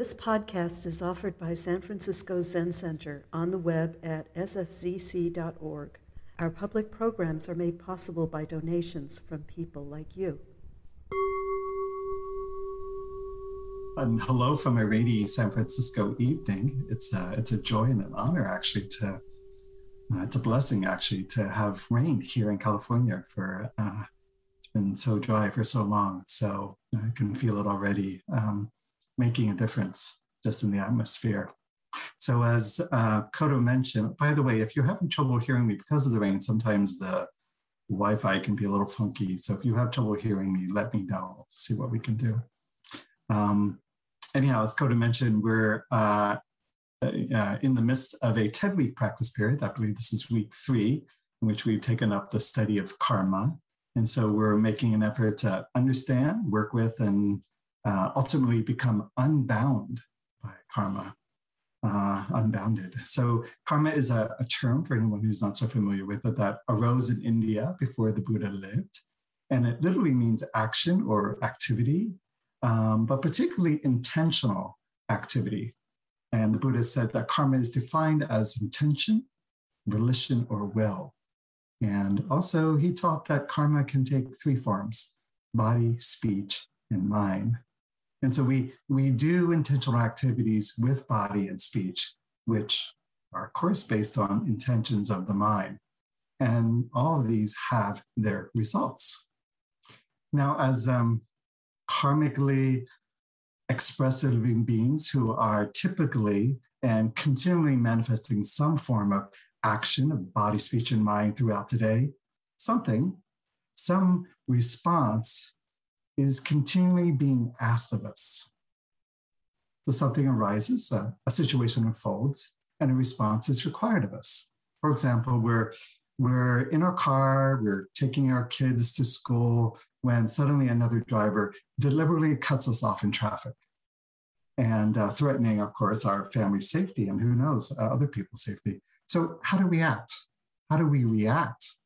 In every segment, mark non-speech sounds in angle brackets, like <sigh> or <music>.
This podcast is offered by San Francisco Zen Center on the web at sfzc.org. Our public programs are made possible by donations from people like you. And hello from a rainy San Francisco evening. It's a, it's a joy and an honor actually to uh, it's a blessing actually to have rain here in California for uh, it's been so dry for so long. So I can feel it already um, making a difference just in the atmosphere. So as uh, Kodo mentioned, by the way, if you're having trouble hearing me because of the rain, sometimes the Wi-Fi can be a little funky. So if you have trouble hearing me, let me know. See what we can do. Um, anyhow, as Koto mentioned, we're uh, uh, in the midst of a 10 week practice period. I believe this is week three, in which we've taken up the study of karma. And so we're making an effort to understand, work with, and uh, ultimately become unbound by karma. Uh, unbounded. So, karma is a, a, term for anyone who's not so familiar with it that arose in India before the Buddha lived. And it literally means action or activity, um, but particularly intentional activity. And the Buddha said that karma is defined as intention, volition, or will. And also, he taught that karma can take three forms body, speech, and mind. And so we, we do intentional activities with body and speech, which are, of course, based on intentions of the mind. And all of these have their results. Now, as um, karmically expressive living beings who are typically and continually manifesting some form of action of body, speech, and mind throughout the day, something, some response is continually being asked of us. So something arises, a, a situation unfolds, and a response is required of us. For example, we're we're in our car, we're taking our kids to school when suddenly another driver deliberately cuts us off in traffic and uh, threatening, of course, our family safety and who knows, uh, other people's safety. So, how do we act? How do we react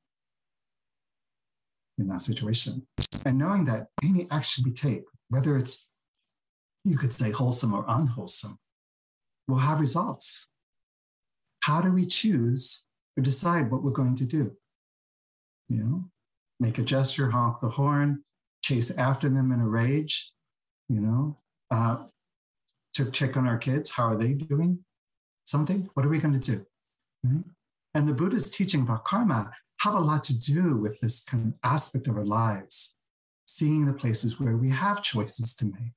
in that situation? And knowing that any action we take, whether it's, you could say, wholesome or unwholesome, will have results. How do we choose or decide what we're going to do. You know, make a gesture, honk the horn, chase after them in a rage, you know, uh, to check on our kids. How are they doing? Something? What are we going to do? Mm-hmm. And the Buddha's teaching about karma have a lot to do with this kind of aspect of our lives, seeing the places where we have choices to make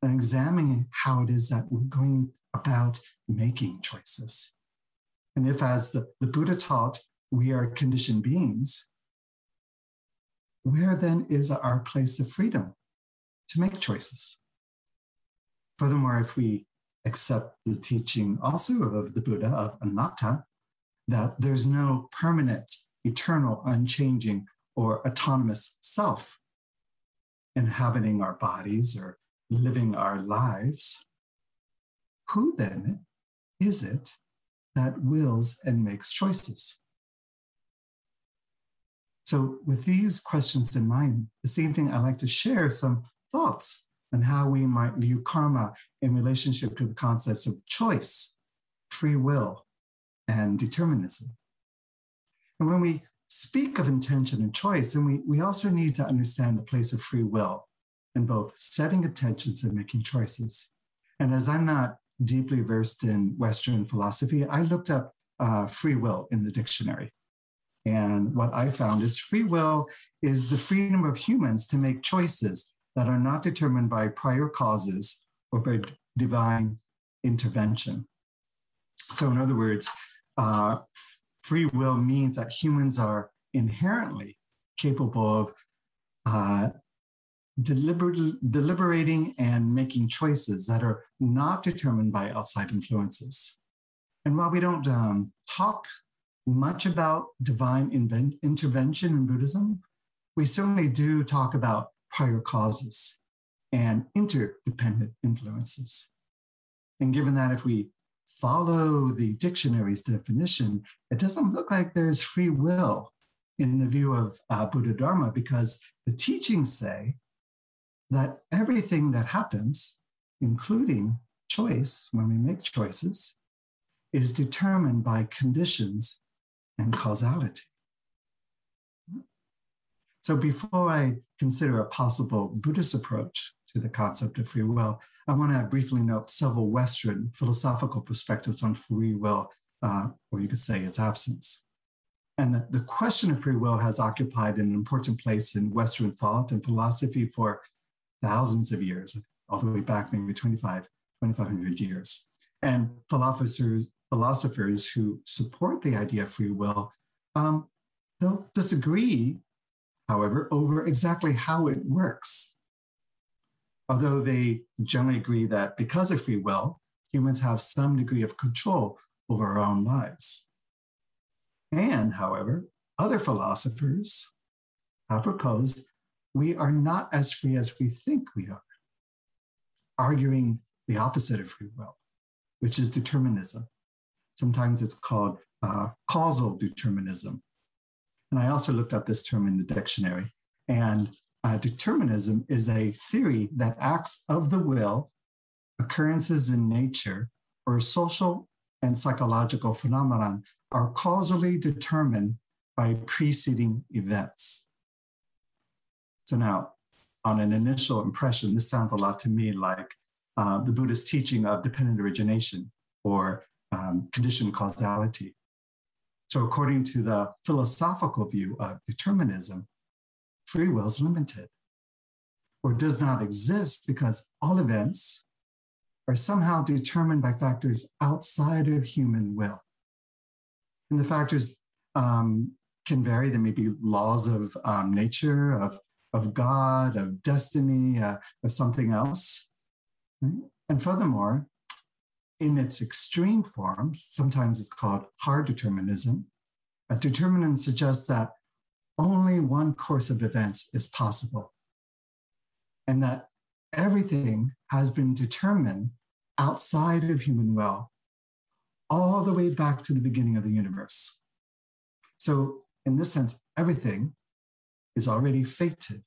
and examining how it is that we're going about making choices. And if, as the, the Buddha taught, we are conditioned beings, where then is our place of freedom to make choices? Furthermore, if we accept the teaching also of the Buddha of anatta, that there's no permanent, eternal, unchanging, or autonomous self inhabiting our bodies or living our lives, who then is it that wills and makes choices. So, with these questions in mind, this evening I'd like to share some thoughts on how we might view karma in relationship to the concepts of choice, free will, and determinism. And when we speak of intention and choice, and we, we also need to understand the place of free will in both setting intentions and making choices. And as I'm not deeply versed in Western philosophy, I looked up uh, free will in the dictionary. And what I found is free will is the freedom of humans to make choices that are not determined by prior causes or by divine intervention. So, in other words, uh, free will means that humans are inherently capable of uh, deliberating and making choices that are not determined by outside influences. And while we don't um, talk much about divine invent- intervention in Buddhism, we certainly do talk about prior causes and interdependent influences. And given that if we follow the dictionary's definition, it doesn't look like there's free will in the view of uh, Buddha Dharma because the teachings say that everything that happens, including choice, when we make choices, is determined by conditions and causality. So before I consider a possible Buddhist approach to the concept of free will, I want to briefly note several Western philosophical perspectives on free will, uh, or you could say its absence. And the, the question of free will has occupied an important place in Western thought and philosophy for thousands of years, all the way back maybe 25, 2500 years. And philosophers, philosophers who support the idea of free will, um, they'll disagree, however, over exactly how it works. Although they generally agree that because of free will, humans have some degree of control over our own lives. And, however, other philosophers have proposed we are not as free as we think we are, arguing the opposite of free will, which is determinism. Sometimes it's called uh, causal determinism. And I also looked up this term in the dictionary. And uh, determinism is a theory that acts of the will, occurrences in nature, or social and psychological phenomenon are causally determined by preceding events. So now, on an initial impression, this sounds a lot to me like uh, the Buddhist teaching of dependent origination or um, conditioned causality. So, according to the philosophical view of determinism, free will is limited or does not exist because all events are somehow determined by factors outside of human will. And the factors um, can vary. There may be laws of um, nature, of of God, of destiny, uh, of something else. And furthermore, in its extreme form, sometimes it's called hard determinism. A determinism suggests that only one course of events is possible, and that everything has been determined outside of human will, all the way back to the beginning of the universe. So, in this sense, everything is already fated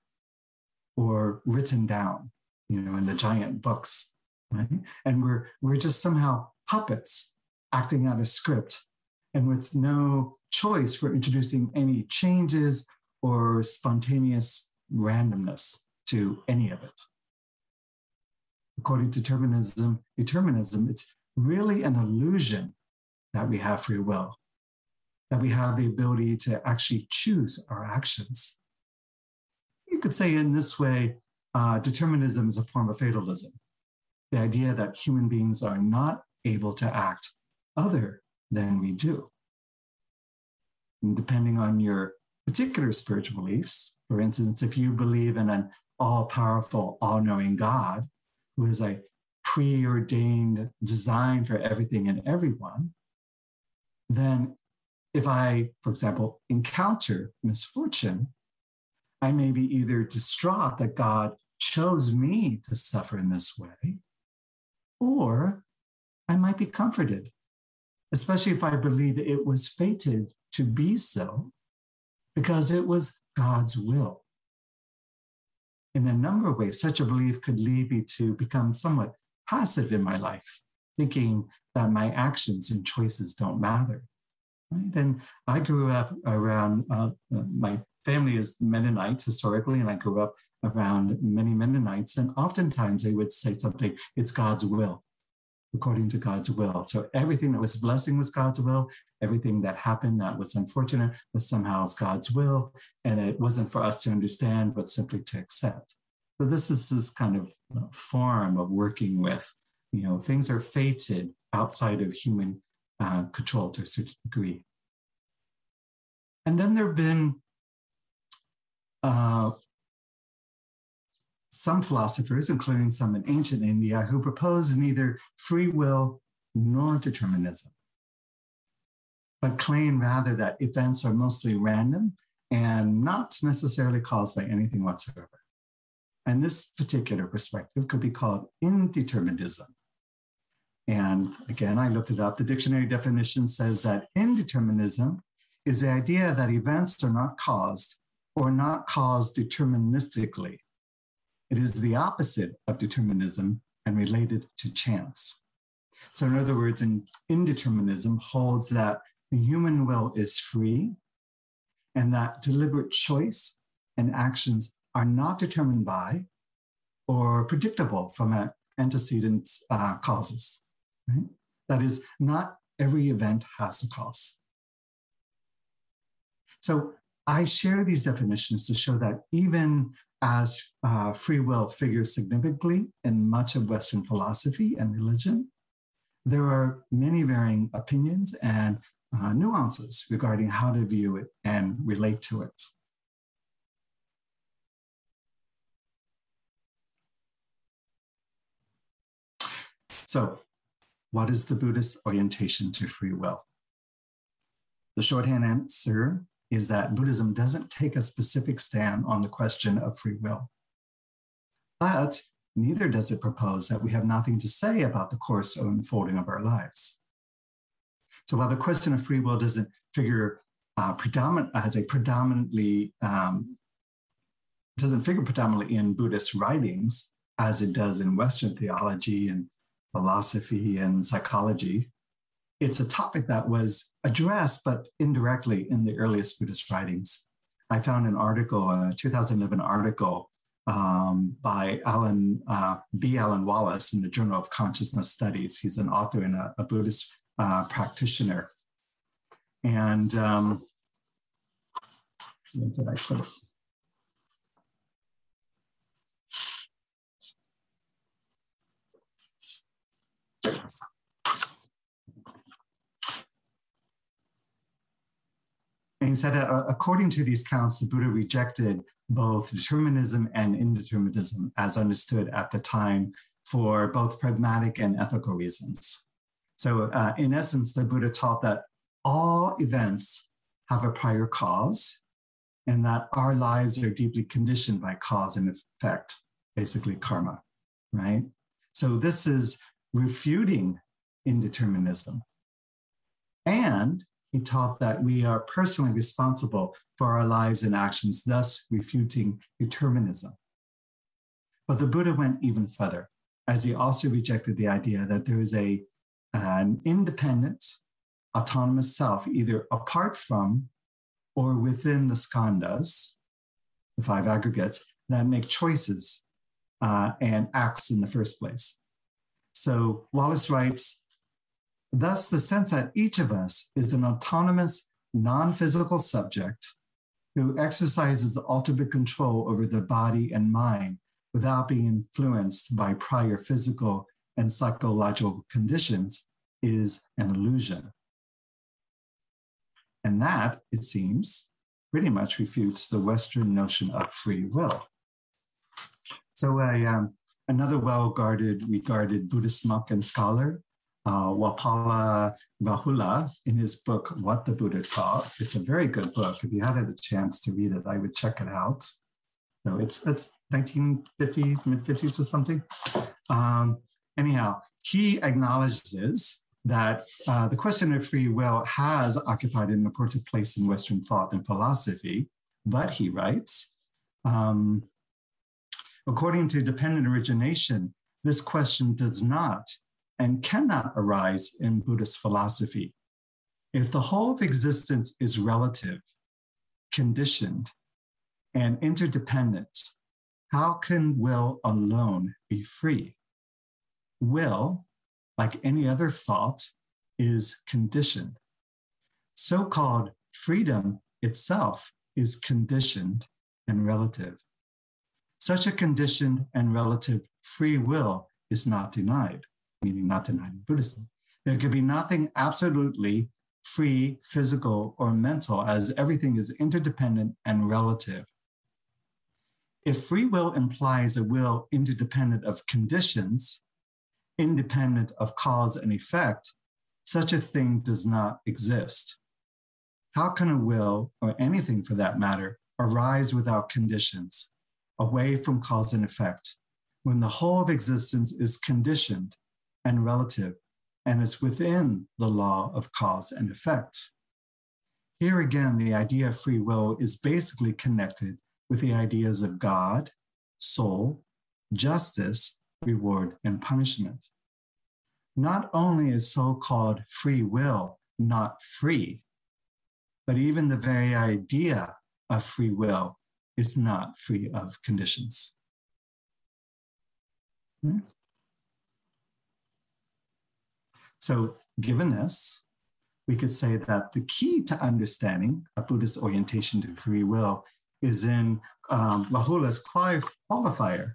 or written down, you know, in the giant books, right? And we're we're just somehow puppets acting out a script and with no choice for introducing any changes or spontaneous randomness to any of it. According to determinism, determinism, it's really an illusion that we have free will, that we have the ability to actually choose our actions You could say in this way uh, determinism is a form of fatalism. The idea that human beings are not able to act other than we do. And depending on your particular spiritual beliefs, for instance, if you believe in an all powerful, all knowing God who is a preordained design for everything and everyone, then if I, for example, encounter misfortune, I may be either distraught that God chose me to suffer in this way, or I might be comforted, especially if I believe it was fated to be so, because it was God's will. In a number of ways, such a belief could lead me to become somewhat passive in my life, thinking that my actions and choices don't matter. Right? And I grew up around uh, uh my family is Mennonite historically, and I grew up around many Mennonites, and oftentimes they would say something, it's God's will, according to God's will. So everything that was blessing was God's will, everything that happened that was unfortunate was somehow God's will, and it wasn't for us to understand, but simply to accept. So this is this kind of uh, form of working with, you know, things are fated outside of human uh, control to a certain degree. And then there have been uh, some philosophers, including some in ancient India, who propose neither free will nor determinism, but claim rather that events are mostly random and not necessarily caused by anything whatsoever. And this particular perspective could be called indeterminism. And again, I looked it up. The dictionary definition says that indeterminism is the idea that events are not caused or not caused deterministically. It is the opposite of determinism and related to chance. So, in other words, in indeterminism holds that the human will is free and that deliberate choice and actions are not determined by or predictable from antecedent uh, causes. Right? That is, not every event has a cause. So I share these definitions to show that even as uh, free will figures significantly in much of Western philosophy and religion, there are many varying opinions and uh, nuances regarding how to view it and relate to it. So, what is the Buddhist orientation to free will? The shorthand answer is that Buddhism doesn't take a specific stand on the question of free will. But neither does it propose that we have nothing to say about the course of unfolding of our lives. So while the question of free will doesn't figure uh, predominant as a predominantly um, doesn't figure predominantly in Buddhist writings as it does in Western theology and philosophy and psychology, it's a topic that was addressed but indirectly in the earliest Buddhist writings. I found an article, a 2011 article um, by Alan uh, B. Alan Wallace in the Journal of Consciousness Studies. He's an author and a, a Buddhist uh, practitioner. And um, did I put it? And he said, uh, according to these counts, the Buddha rejected both determinism and indeterminism as understood at the time for both pragmatic and ethical reasons. So, uh, in essence, the Buddha taught that all events have a prior cause and that our lives are deeply conditioned by cause and effect, basically karma, right? So, this is refuting indeterminism. And taught that we are personally responsible for our lives and actions, thus refuting determinism. But the Buddha went even further, as he also rejected the idea that there is a, an independent, autonomous self, either apart from or within the skandhas, the five aggregates, that make choices uh, and acts in the first place. So Wallace writes, thus the sense that each of us is an autonomous, non-physical subject who exercises ultimate control over the body and mind without being influenced by prior physical and psychological conditions is an illusion. And that, it seems, pretty much refutes the Western notion of free will. So, a, um, another well guarded, regarded Buddhist monk and scholar, uh, Walpola Rahula, in his book, What the Buddha Taught. It's a very good book. If you had a chance to read it, I would check it out. So it's it's 1950s, mid 50s or something. Um, anyhow, he acknowledges that uh, the question of free will has occupied an important place in Western thought and philosophy, but he writes, um, according to dependent origination, this question does not and cannot arise in Buddhist philosophy. If the whole of existence is relative, conditioned, and interdependent, how can will alone be free? Will like any other thought, is conditioned. So called freedom itself is conditioned and relative. Such a conditioned and relative free will is not denied, meaning not denied in Buddhism. There could be nothing absolutely free, physical, or mental, as everything is interdependent and relative. If free will implies a will interdependent of conditions, independent of cause and effect, such a thing does not exist. How can a will, or anything for that matter, arise without conditions, away from cause and effect, when the whole of existence is conditioned and relative and is within the law of cause and effect? Here again, the idea of free will is basically connected with the ideas of God, soul, justice, reward, and punishment. not only is so called free will not free, but even the very idea of free will is not free of conditions. Hmm? So, given this, we could say that the key to understanding a Buddhist orientation to free will is in um, Rahula's qualifier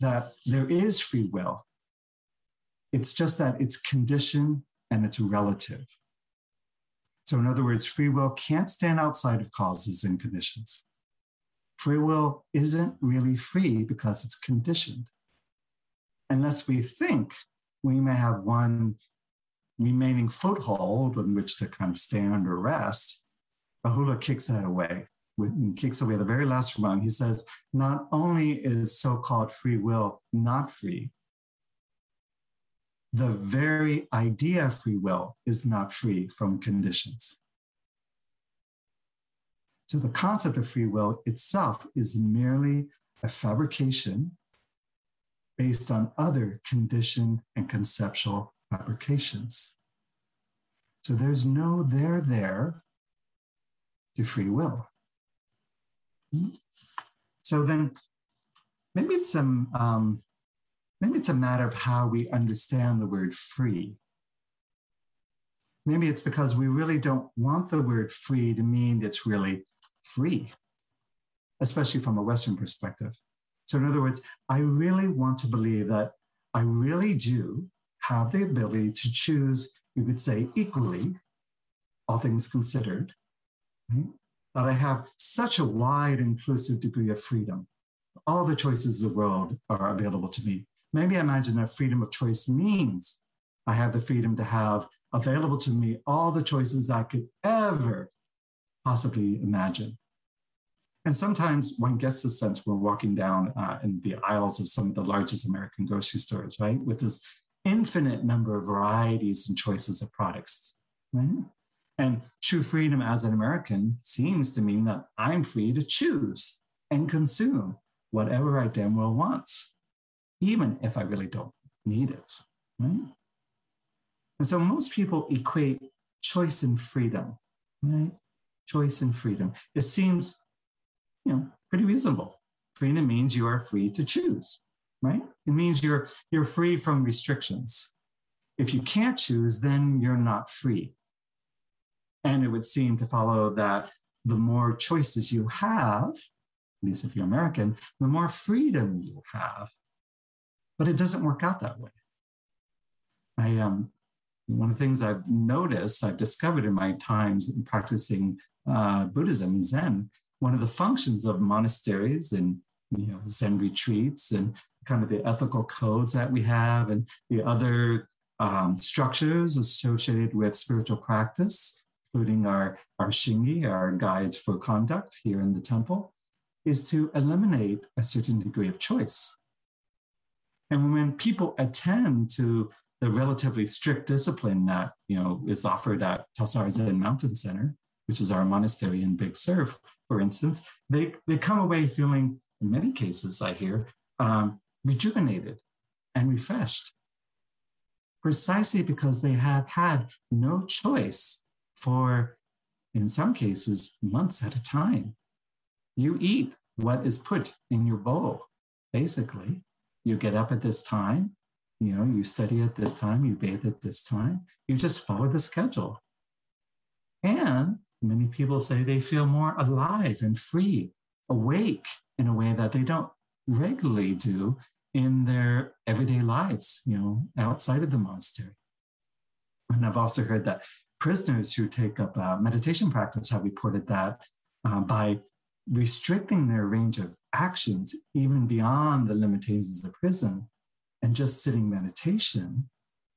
that there is free will. It's just that it's conditioned and it's relative. So, in other words, free will can't stand outside of causes and conditions. Free will isn't really free because it's conditioned. Unless we think we may have one remaining foothold on which to kind of stand or rest, Rahula kicks that away. Kicks away the very last rung. He says, not only is so called free will not free, the very idea of free will is not free from conditions. So the concept of free will itself is merely a fabrication based on other conditioned and conceptual fabrications. So there's no there there to free will. So then maybe it's some um, Maybe it's a matter of how we understand the word free. Maybe it's because we really don't want the word free to mean it's really free, especially from a Western perspective. So, in other words, I really want to believe that I really do have the ability to choose, you could say, equally, all things considered, right? that I have such a wide, inclusive degree of freedom. All the choices of the world are available to me. Maybe I imagine that freedom of choice means I have the freedom to have available to me all the choices I could ever possibly imagine. And sometimes one gets the sense we're walking down uh, in the aisles of some of the largest American grocery stores, right? With this infinite number of varieties and choices of products, right? And true freedom as an American seems to mean that I'm free to choose and consume whatever I damn well want even if I really don't need it. Right? And so most people equate choice and freedom, right? Choice and freedom. It seems, you know, pretty reasonable. Freedom means you are free to choose, right? It means you're you're free from restrictions. If you can't choose, then you're not free. And it would seem to follow that the more choices you have, at least if you're American, the more freedom you have, but it doesn't work out that way. I um, one of the things I've noticed, I've discovered in my times in practicing uh, Buddhism, Zen, one of the functions of monasteries and you know Zen retreats and kind of the ethical codes that we have and the other um, structures associated with spiritual practice, including our, our shingi, our guides for conduct here in the temple, is to eliminate a certain degree of choice. And when people attend to the relatively strict discipline that you know is offered at Tassajara Zen Mountain Center, which is our monastery in Big Sur, for instance, they, they come away feeling, in many cases, I hear, um, rejuvenated and refreshed, precisely because they have had no choice for, in some cases, months at a time. You eat what is put in your bowl, basically you get up at this time, you know, you study at this time, you bathe at this time, you just follow the schedule. And many people say they feel more alive and free, awake in a way that they don't regularly do in their everyday lives, you know, outside of the monastery. And I've also heard that prisoners who take up uh, meditation practice have reported that uh, by restricting their range of actions even beyond the limitations of prison and just sitting meditation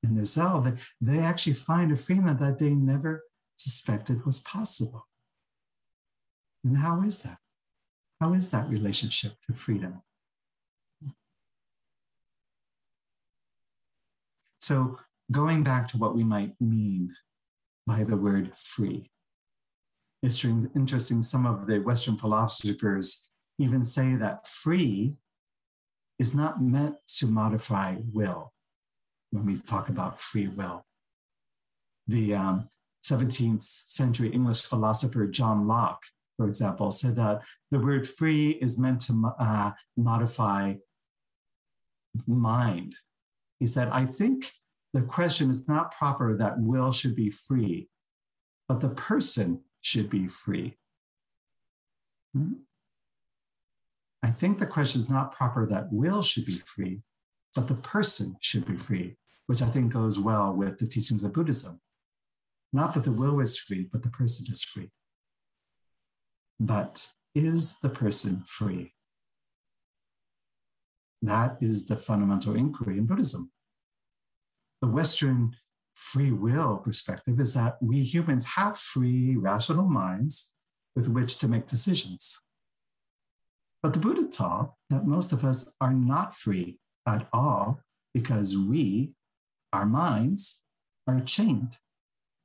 in their cell, they, they actually find a freedom that they never suspected was possible. And how is that? How is that relationship to freedom? So, going back to what we might mean by the word free, it's interesting, some of the Western philosophers even say that free is not meant to modify will. when we talk about free will. The um, 17th century English philosopher John Locke, for example, said that the word free is meant to uh, modify mind. He said, I think the question is not proper that will should be free, but the person should be free. Hmm? I think the question is not proper that will should be free, but the person should be free, which I think goes well with the teachings of Buddhism. Not that the will is free, but the person is free. But is the person free? That is the fundamental inquiry in Buddhism. The Western free will perspective is that we humans have free, rational minds with which to make decisions. But the Buddha taught that most of us are not free at all because we, our minds, are chained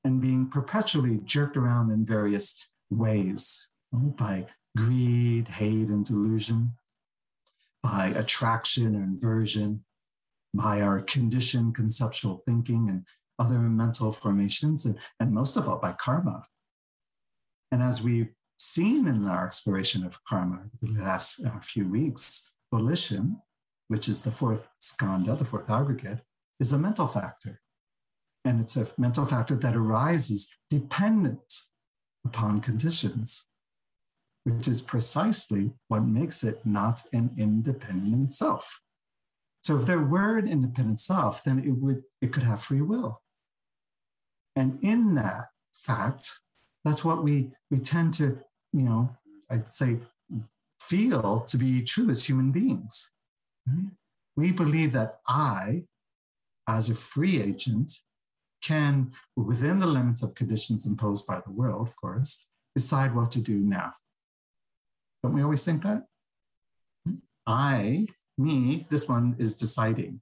and being perpetually jerked around in various ways know, by greed, hate, and delusion, by attraction and aversion, by our conditioned conceptual thinking and other mental formations, and, and most of all by karma. And as we've seen in our exploration of karma the last uh, few weeks, volition, which is the fourth skandha, the fourth aggregate, is a mental factor. And it's a mental factor that arises dependent upon conditions, which is precisely what makes it not an independent self. So if there were an independent self, then it would it could have free will. And in that fact, that's what we we tend to, you know, I'd say feel to be true as human beings. Right? We believe that I, as a free agent, can, within the limits of conditions imposed by the world, of course, decide what to do now. Don't we always think that? I me, this one is deciding.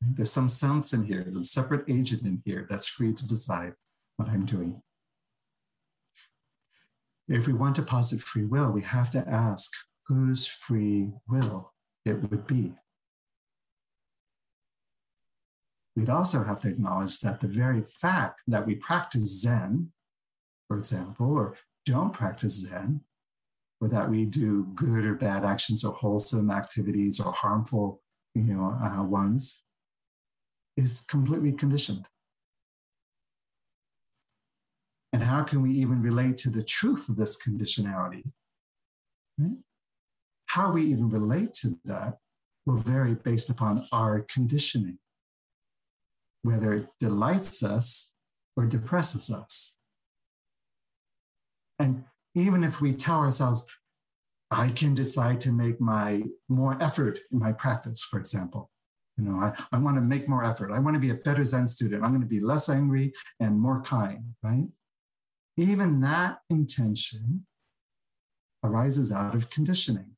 There's some sense in here, a separate agent in here that's free to decide what I'm doing. If we want to posit free will, we have to ask whose free will it would be. We'd also have to acknowledge that the very fact that we practice Zen, for example, or don't practice Zen, or that we do good or bad actions or wholesome activities or harmful you know, uh, ones is completely conditioned. And how can we even relate to the truth of this conditionality? Right? How we even relate to that will vary based upon our conditioning, whether it delights us or depresses us. And even if we tell ourselves, I can decide to make my more effort in my practice, for example. You know, I, I want to make more effort. I want to be a better Zen student. I'm going to be less angry and more kind, right? Even that intention arises out of conditioning.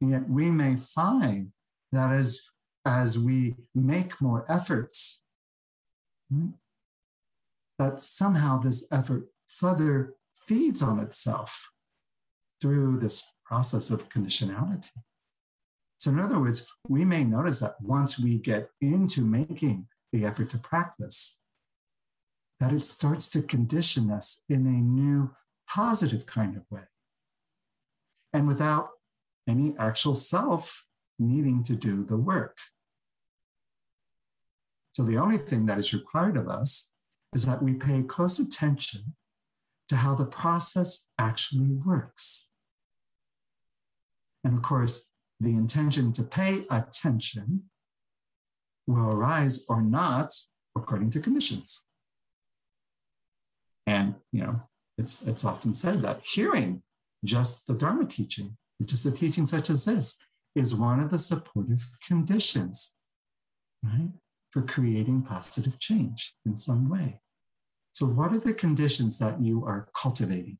And yet we may find that as, as we make more efforts, right, that somehow this effort further feeds on itself through this process of conditionality. So, in other words, we may notice that once we get into making the effort to practice, that it starts to condition us in a new positive kind of way. And without any actual self needing to do the work. So, the only thing that is required of us is that we pay close attention to how the process actually works. And of course, the intention to pay attention will arise or not according to conditions. And you know, it's it's often said that hearing just the Dharma teaching, just a teaching such as this, is one of the supportive conditions, right, for creating positive change in some way. So, what are the conditions that you are cultivating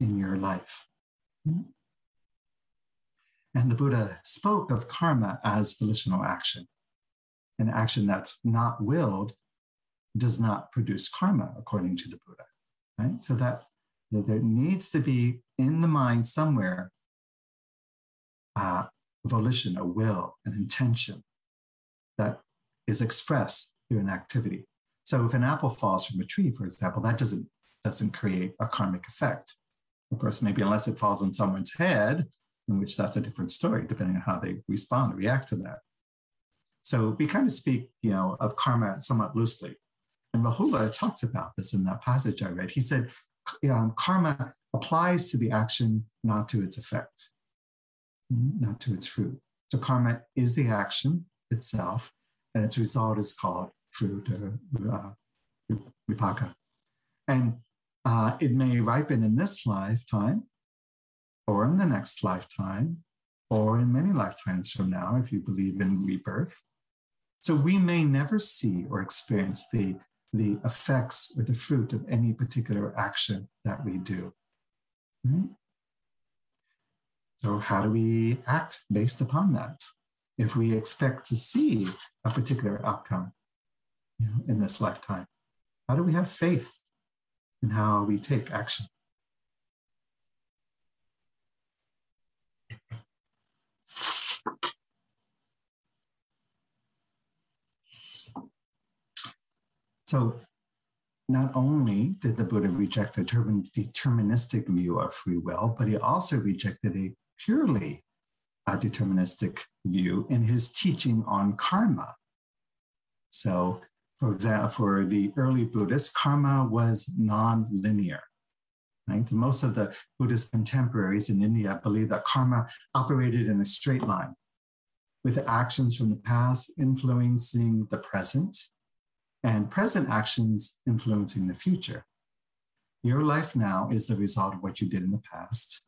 in your life? Hmm? And the Buddha spoke of karma as volitional action. An action that's not willed does not produce karma, according to the Buddha. Right? So that, that there needs to be in the mind somewhere uh, volition, a will, an intention that is expressed through an activity. So if an apple falls from a tree, for example, that doesn't doesn't create a karmic effect. Of course, maybe unless it falls on someone's head, in which that's a different story, depending on how they respond or react to that. So we kind of speak, you know, of karma somewhat loosely. And Rahula talks about this in that passage I read. He said, um, karma applies to the action, not to its effect, not to its fruit. So karma is the action itself, and its result is called fruit or uh, vipaka. And uh, it may ripen in this lifetime, or in the next lifetime, or in many lifetimes from now, if you believe in rebirth. So we may never see or experience the, the effects or the fruit of any particular action that we do. Right? So, how do we act based upon that? If we expect to see a particular outcome you know, in this lifetime, how do we have faith in how we take action? So, not only did the Buddha reject the deterministic view of free will, but he also rejected a purely uh, deterministic view in his teaching on karma. So, for example, for the early Buddhists, karma was non-linear. Right? Most of the Buddhist contemporaries in India believe that karma operated in a straight line, with actions from the past influencing the present and present actions influencing the future. Your life now is the result of what you did in the past,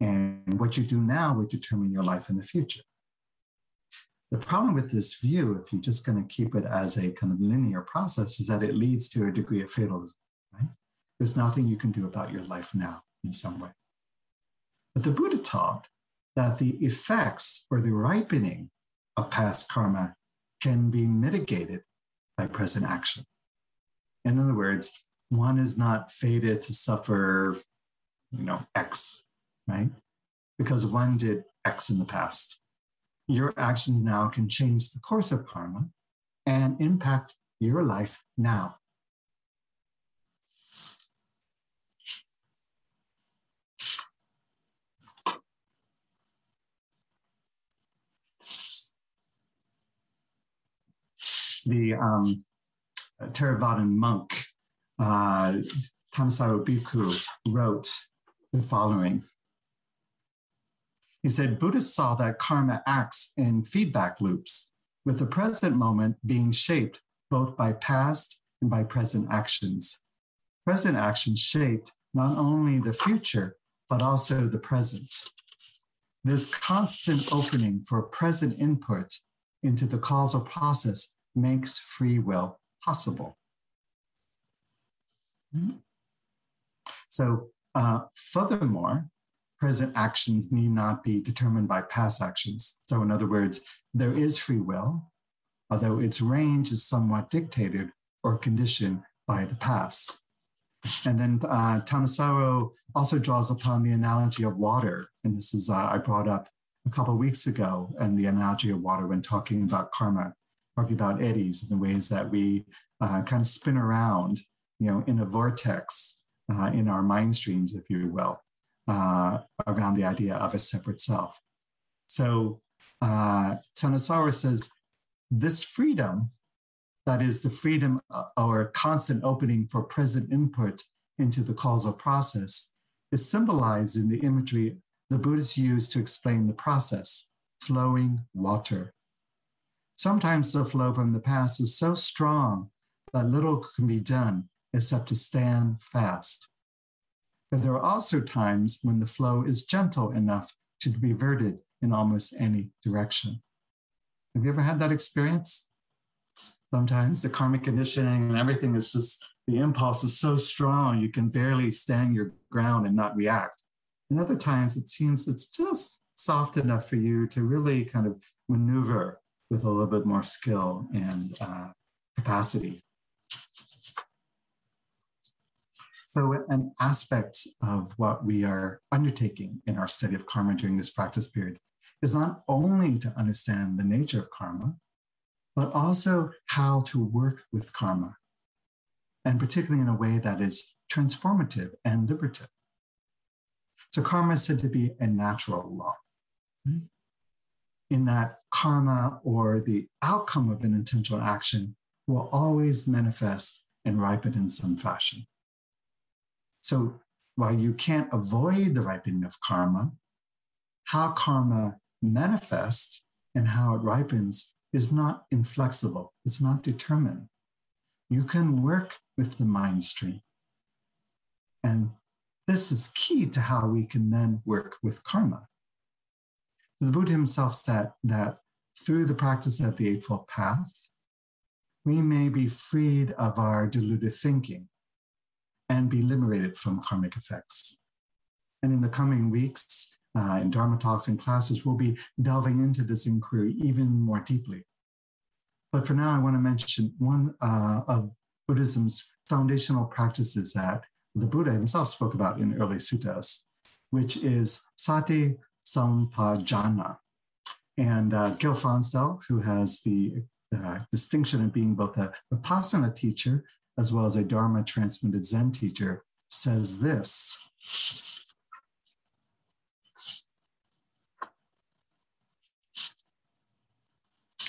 and what you do now will determine your life in the future. The problem with this view, if you're just going to keep it as a kind of linear process, is that it leads to a degree of fatalism, right? There's nothing you can do about your life now in some way. But the Buddha taught that the effects or the ripening of past karma can be mitigated by present action. In other words, one is not fated to suffer, you know, X, right? Because one did X in the past. Your actions now can change the course of karma and impact your life now. the um, Theravadan monk, uh, Thanissaro Bhikkhu, wrote the following. He said, Buddhists saw that karma acts in feedback loops, with the present moment being shaped both by past and by present actions. Present actions shaped not only the future, but also the present. This constant opening for present input into the causal process makes free will possible. So, uh, furthermore, present actions need not be determined by past actions. So, in other words, there is free will, although its range is somewhat dictated or conditioned by the past. And then uh, Thanissaro also draws upon the analogy of water. And this is, uh, I brought up a couple weeks ago, and the analogy of water when talking about karma talking about eddies and the ways that we uh, kind of spin around, you know, in a vortex uh, in our mind streams, if you will, uh, around the idea of a separate self. So uh, Thanissaro says this freedom, that is the freedom uh, or constant opening for present input into the causal process, is symbolized in the imagery the Buddhists use to explain the process, flowing water. Sometimes the flow from the past is so strong that little can be done except to stand fast. But there are also times when the flow is gentle enough to be diverted in almost any direction. Have you ever had that experience? Sometimes the karmic conditioning and everything is just, the impulse is so strong you can barely stand your ground and not react. And other times it seems it's just soft enough for you to really kind of maneuver with a little bit more skill and uh, capacity. So, an aspect of what we are undertaking in our study of karma during this practice period is not only to understand the nature of karma, but also how to work with karma, and particularly in a way that is transformative and liberative. So, karma is said to be a natural law, hmm? in that karma or the outcome of an intentional action will always manifest and ripen in some fashion. So, while you can't avoid the ripening of karma, how karma manifests and how it ripens is not inflexible, it's not determined. You can work with the mind stream. And this is key to how we can then work with karma. So the Buddha himself said that through the practice of the Eightfold Path, we may be freed of our deluded thinking and be liberated from karmic effects. And in the coming weeks, uh, in Dharma talks and classes, we'll be delving into this inquiry even more deeply. But for now, I want to mention one uh, of Buddhism's foundational practices that the Buddha himself spoke about in early suttas, which is sati sampajana. And uh, Gil Fronsdal, who has the uh, distinction of being both a Vipassana teacher as well as a Dharma transmitted Zen teacher, says this.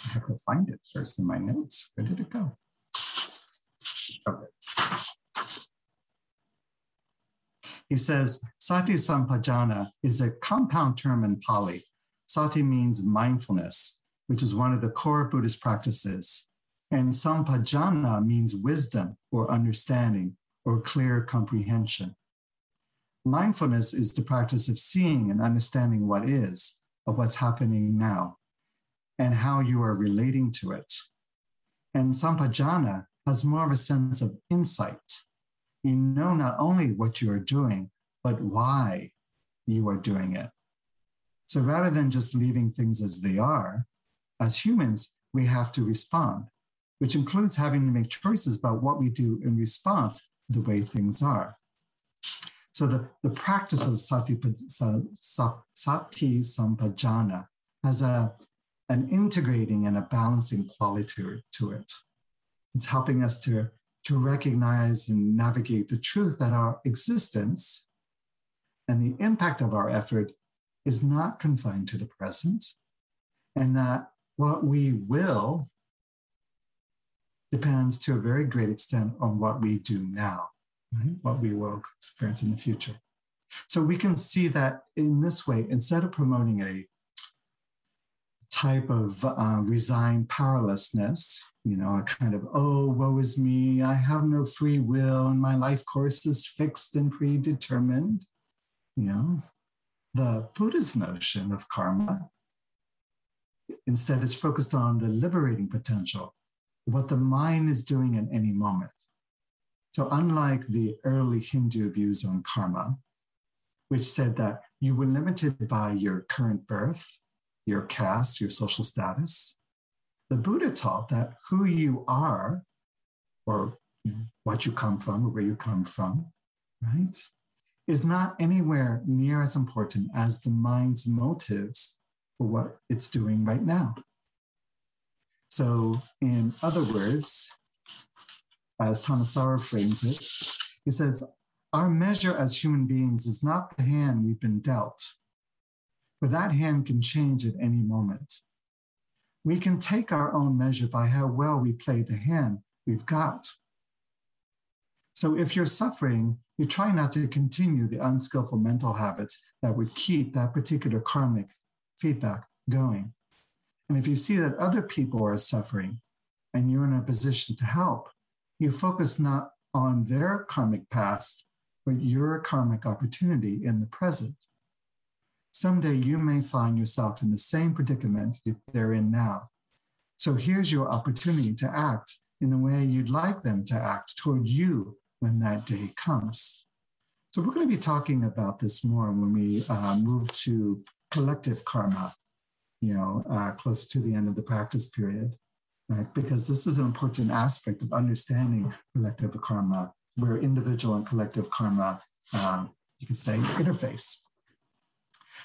I have to find it first in my notes. Where did it go? Okay. He says, Sati Sampajana is a compound term in Pali. Sati means mindfulness, which is one of the core Buddhist practices. And Sampajana means wisdom or understanding or clear comprehension. Mindfulness is the practice of seeing and understanding what is, of what's happening now, and how you are relating to it. And Sampajana has more of a sense of insight. You know not only what you are doing, but why you are doing it. So rather than just leaving things as they are, as humans, we have to respond which includes having to make choices about what we do in response to the way things are. So the, the practice of sati, sati sampajana has a, an integrating and a balancing quality to it. It's helping us to, to recognize and navigate the truth that our existence and the impact of our effort is not confined to the present, and that what we will depends to a very great extent on what we do now, right? what we will experience in the future. So we can see that in this way, instead of promoting a type of uh, resigned powerlessness, you know, a kind of, oh, woe is me, I have no free will, and my life course is fixed and predetermined, you know, the Buddhist notion of karma instead is focused on the liberating potential what the mind is doing at any moment. So, unlike the early Hindu views on karma, which said that you were limited by your current birth, your caste, your social status, the Buddha taught that who you are, or what you come from, or where you come from, right, is not anywhere near as important as the mind's motives for what it's doing right now. So, in other words, as Thanissaro frames it, he says, Our measure as human beings is not the hand we've been dealt, for that hand can change at any moment. We can take our own measure by how well we play the hand we've got. So, if you're suffering, you try not to continue the unskillful mental habits that would keep that particular karmic feedback going. And if you see that other people are suffering and you're in a position to help, you focus not on their karmic past, but your karmic opportunity in the present. Someday you may find yourself in the same predicament they're in now. So here's your opportunity to act in the way you'd like them to act toward you when that day comes. So we're going to be talking about this more when we uh, move to collective karma you know, uh, close to the end of the practice period, right? Because this is an important aspect of understanding collective karma, where individual and collective karma, um, you could say, interface.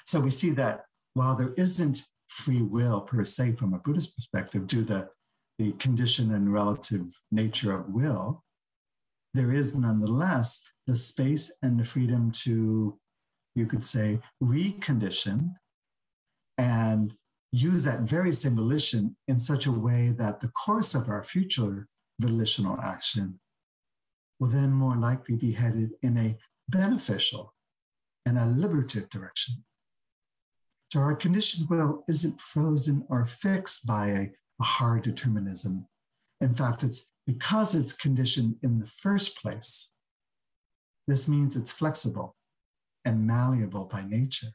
So we see that while there isn't free will per se from a Buddhist perspective, due to the condition and relative nature of will, there is nonetheless the space and the freedom to, you could say, recondition and use that very same volition in such a way that the course of our future volitional action will then more likely be headed in a beneficial and a liberative direction. So our conditioned will isn't frozen or fixed by a, a hard determinism. In fact, it's because it's conditioned in the first place. This means it's flexible and malleable by nature,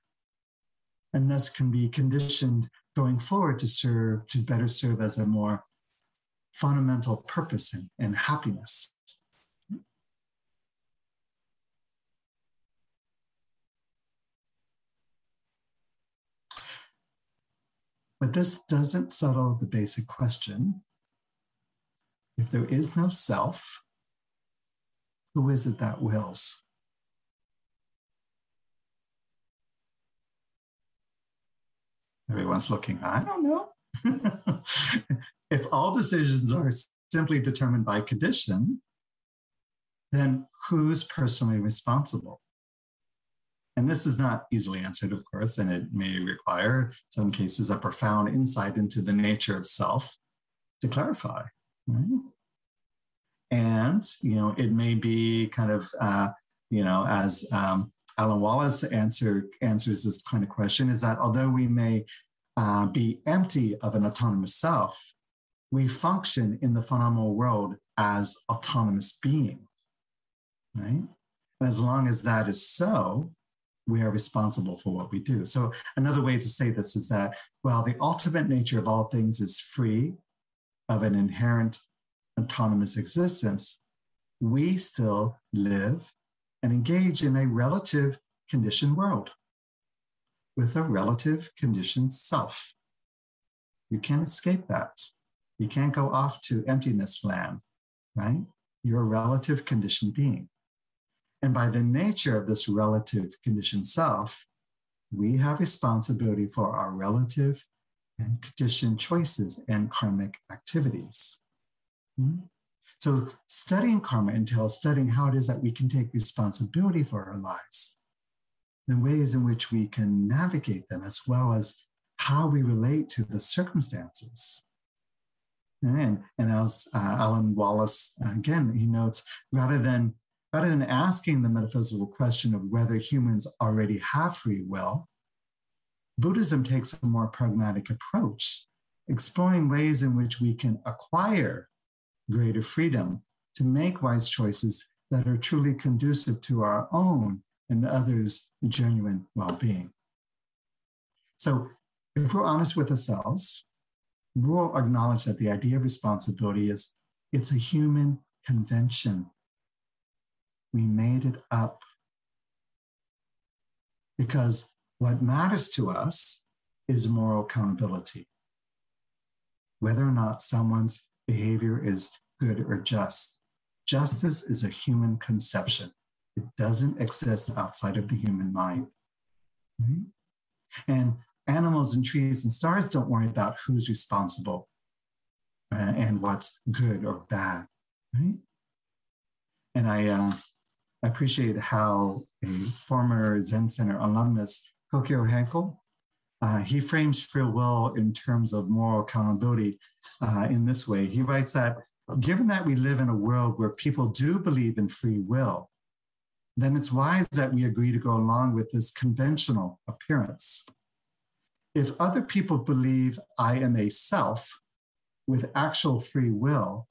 and thus can be conditioned going forward to serve, to better serve as a more fundamental purpose and, and happiness. But this doesn't settle the basic question. If there is no self, who is it that wills? Everyone's looking, I don't know. <laughs> if all decisions are simply determined by condition, then who's personally responsible? And this is not easily answered, of course, and it may require, some cases, a profound insight into the nature of self to clarify. Right? And, you know, it may be kind of, uh, you know, as um, Alan Wallace answer, answers this kind of question, is that although we may uh, be empty of an autonomous self, we function in the phenomenal world as autonomous beings, right? And as long as that is so, we are responsible for what we do. So, another way to say this is that while the ultimate nature of all things is free of an inherent autonomous existence, we still live and engage in a relative conditioned world with a relative conditioned self. You can't escape that. You can't go off to emptiness land, right? You're a relative conditioned being. And by the nature of this relative conditioned self, we have responsibility for our relative and conditioned choices and karmic activities. Hmm? So, studying karma entails studying how it is that we can take responsibility for our lives, the ways in which we can navigate them, as well as how we relate to the circumstances. And, and as uh, Alan Wallace, again, he notes, rather than rather than asking the metaphysical question of whether humans already have free will, Buddhism takes a more pragmatic approach, exploring ways in which we can acquire greater freedom to make wise choices that are truly conducive to our own and others' genuine well being. So, if we're honest with ourselves, we'll acknowledge that the idea of responsibility is it's a human convention we made it up. Because what matters to us is moral accountability. Whether or not someone's behavior is good or just. Justice is a human conception, it doesn't exist outside of the human mind. And animals and trees and stars don't worry about who's responsible uh, and what's good or bad. Right? And I, uh, appreciate how a former Zen Center alumnus, Kokyo Henkel, uh, he frames free will in terms of moral accountability uh, in this way. He writes that given that we live in a world where people do believe in free will, then it's wise that we agree to go along with this conventional appearance. If other people believe I am a self with actual free will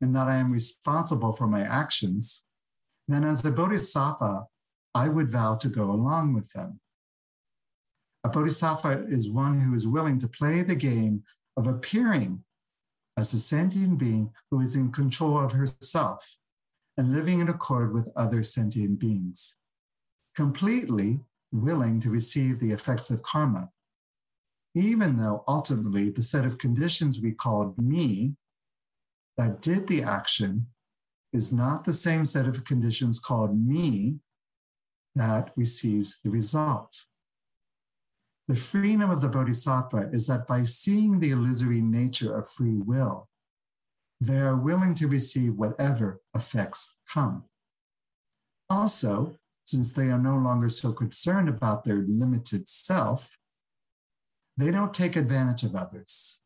and that I am responsible for my actions, then as a bodhisattva, I would vow to go along with them. A bodhisattva is one who is willing to play the game of appearing as a sentient being who is in control of herself and living in accord with other sentient beings, completely willing to receive the effects of karma, even though ultimately the set of conditions we called me that did the action is not the same set of conditions called me that receives the result. The freedom of the bodhisattva is that by seeing the illusory nature of free will they are willing to receive whatever effects come. Also, since they are no longer so concerned about their limited self, they don't take advantage of others.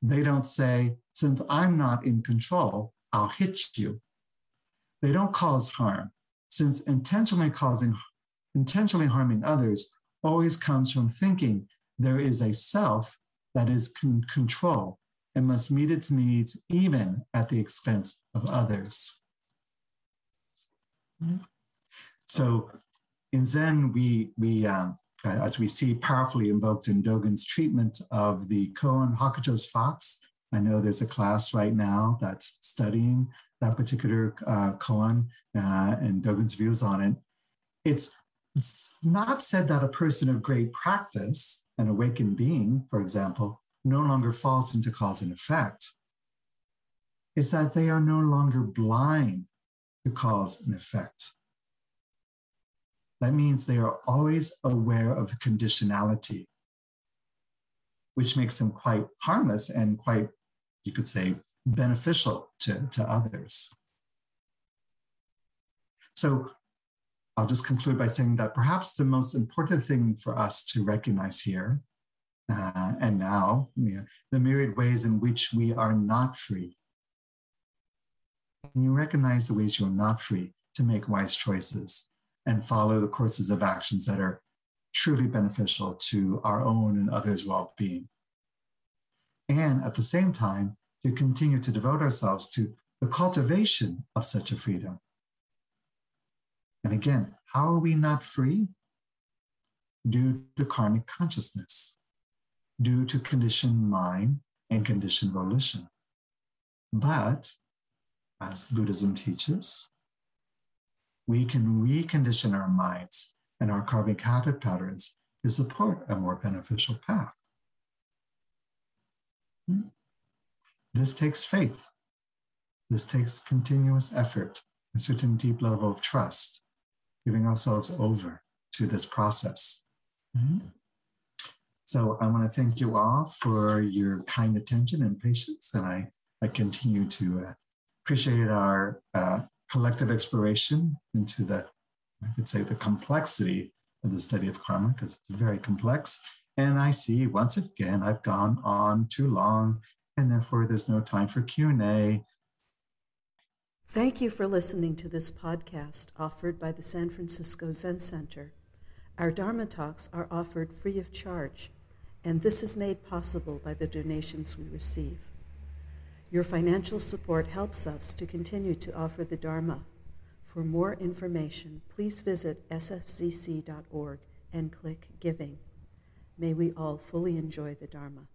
They don't say, since I'm not in control, I'll hit you. They don't cause harm, since intentionally causing, intentionally harming others always comes from thinking there is a self that is in control and must meet its needs even at the expense of others. So in Zen, we, we um, as we see powerfully invoked in Dogen's treatment of the koan Hyakujo's fox. I know there's a class right now that's studying that particular uh, koan uh, and Dogen's views on it. It's, it's not said that a person of great practice, an awakened being, for example, no longer falls into cause and effect. It's that they are no longer blind to cause and effect. That means they are always aware of conditionality, which makes them quite harmless and quite, you could say, beneficial to, to others. So I'll just conclude by saying that perhaps the most important thing for us to recognize here uh, and now, you know, the myriad ways in which we are not free. And you recognize the ways you're not free to make wise choices and follow the courses of actions that are truly beneficial to our own and others' well being. And at the same time, to continue to devote ourselves to the cultivation of such a freedom. And again, how are we not free? Due to karmic consciousness, due to conditioned mind and conditioned volition. But, as Buddhism teaches, we can recondition our minds and our karmic habit patterns to support a more beneficial path. Hmm. This takes faith. This takes continuous effort, a certain deep level of trust, giving ourselves over to this process. Mm-hmm. So I want to thank you all for your kind attention and patience, and I, I continue to uh, appreciate our uh, collective exploration into the, I could say, the complexity of the study of karma, because it's very complex. And I see once again I've gone on too long, and therefore there's no time for Q&A. Thank you for listening to this podcast offered by the San Francisco Zen Center. Our Dharma talks are offered free of charge, and this is made possible by the donations we receive. Your financial support helps us to continue to offer the Dharma. For more information, please visit sfzc.org and click Giving. May we all fully enjoy the Dharma.